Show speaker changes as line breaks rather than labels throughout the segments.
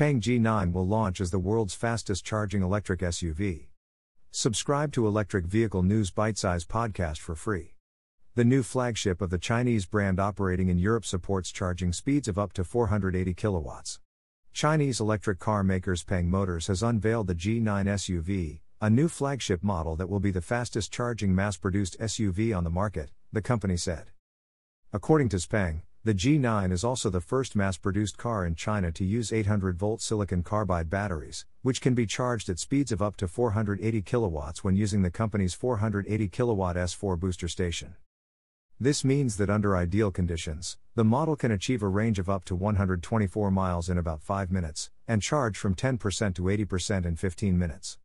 Xpeng G9 will launch as the world's fastest charging electric SUV. Subscribe to Electric Vehicle News Bite Size podcast for free. The new flagship of the Chinese brand operating in Europe supports charging speeds of up to 480 kilowatts. Chinese electric car maker XPeng Motors has unveiled the G9 SUV, a new flagship model that will be the fastest charging mass produced SUV on the market, the company said. According to XPeng, the G9 is also the first mass produced car in China to use 800 volt silicon carbide batteries, which can be charged at speeds of up to 480 kilowatts when using the company's 480 kilowatt S4 booster station. This means that under ideal conditions, the model can achieve a range of up to 124 miles in about 5 minutes, and charge from 10% to 80% in 15 minutes.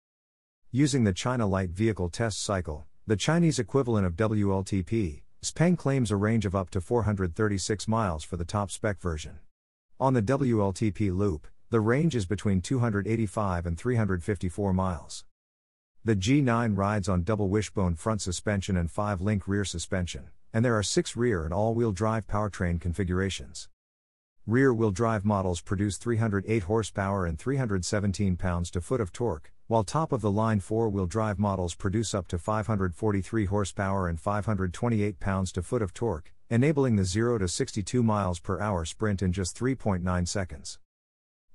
Using the China Light Vehicle Test Cycle, the Chinese equivalent of WLTP, XPeng claims a range of up to 436 miles for the top spec version. On the WLTP loop, the range is between 285 and 354 miles. The G9 rides on double wishbone front suspension and 5 link rear suspension, and there are 6 rear and all wheel drive powertrain configurations. Rear wheel drive models produce 308 horsepower and 317 pounds to foot of torque, while top of the line four wheel drive models produce up to 543 horsepower and 528 pounds to foot of torque, enabling the 0 to 62 miles per hour sprint in just 3.9 seconds.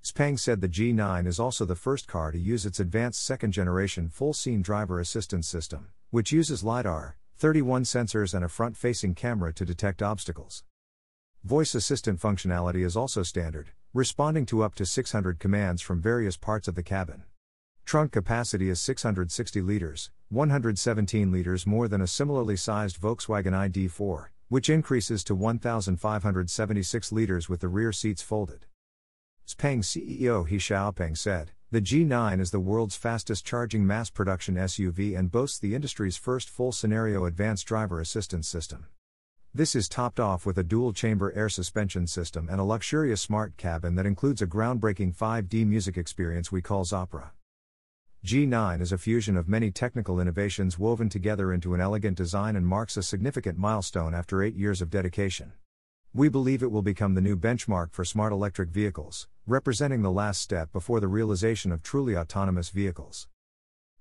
XPeng said the G9 is also the first car to use its advanced second generation full scene driver assistance system, which uses LiDAR, 31 sensors, and a front facing camera to detect obstacles. Voice assistant functionality is also standard, responding to up to 600 commands from various parts of the cabin. Trunk capacity is 660 liters, 117 liters more than a similarly sized Volkswagen ID4, which increases to 1,576 liters with the rear seats folded. XPeng CEO He Xiaopeng said, The G9 is the world's fastest charging mass production SUV and boasts the industry's first full scenario advanced driver assistance system. This is topped off with a dual chamber air suspension system and a luxurious smart cabin that includes a groundbreaking 5D music experience we call Xopera. G9 is a fusion of many technical innovations woven together into an elegant design and marks a significant milestone after eight years of dedication. We believe it will become the new benchmark for smart electric vehicles, representing the last step before the realization of truly autonomous vehicles.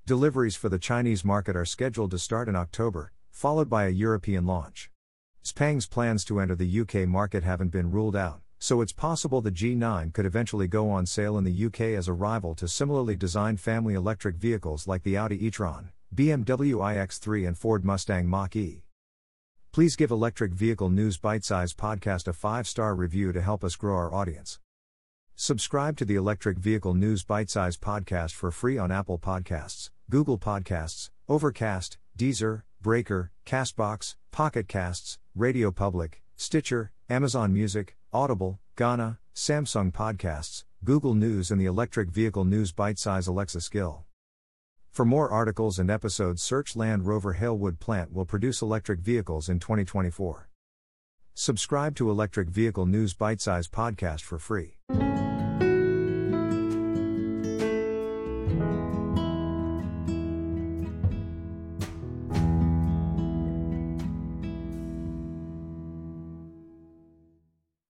Deliveries for the Chinese market are scheduled to start in October, followed by a European launch. XPeng's plans to enter the UK market haven't been ruled out, so it's possible the G9 could eventually go on sale in the UK as a rival to similarly designed family electric vehicles like the Audi e-tron, BMW iX3 and Ford Mustang Mach-E. Please give Electric Vehicle News Bite Size Podcast a 5-star review to help us grow our audience. Subscribe to the Electric Vehicle News Bite Size Podcast for free on Apple Podcasts, Google Podcasts, Overcast, Deezer, Breaker, Castbox, Pocket Casts, Radio Public, Stitcher, Amazon Music, Audible, Gaana, Samsung Podcasts, Google News, and the Electric Vehicle News Bite Size Alexa skill. For more articles and episodes, search Land Rover Halewood plant will produce electric vehicles in 2024. Subscribe to Electric Vehicle News Bite Size Podcast for free.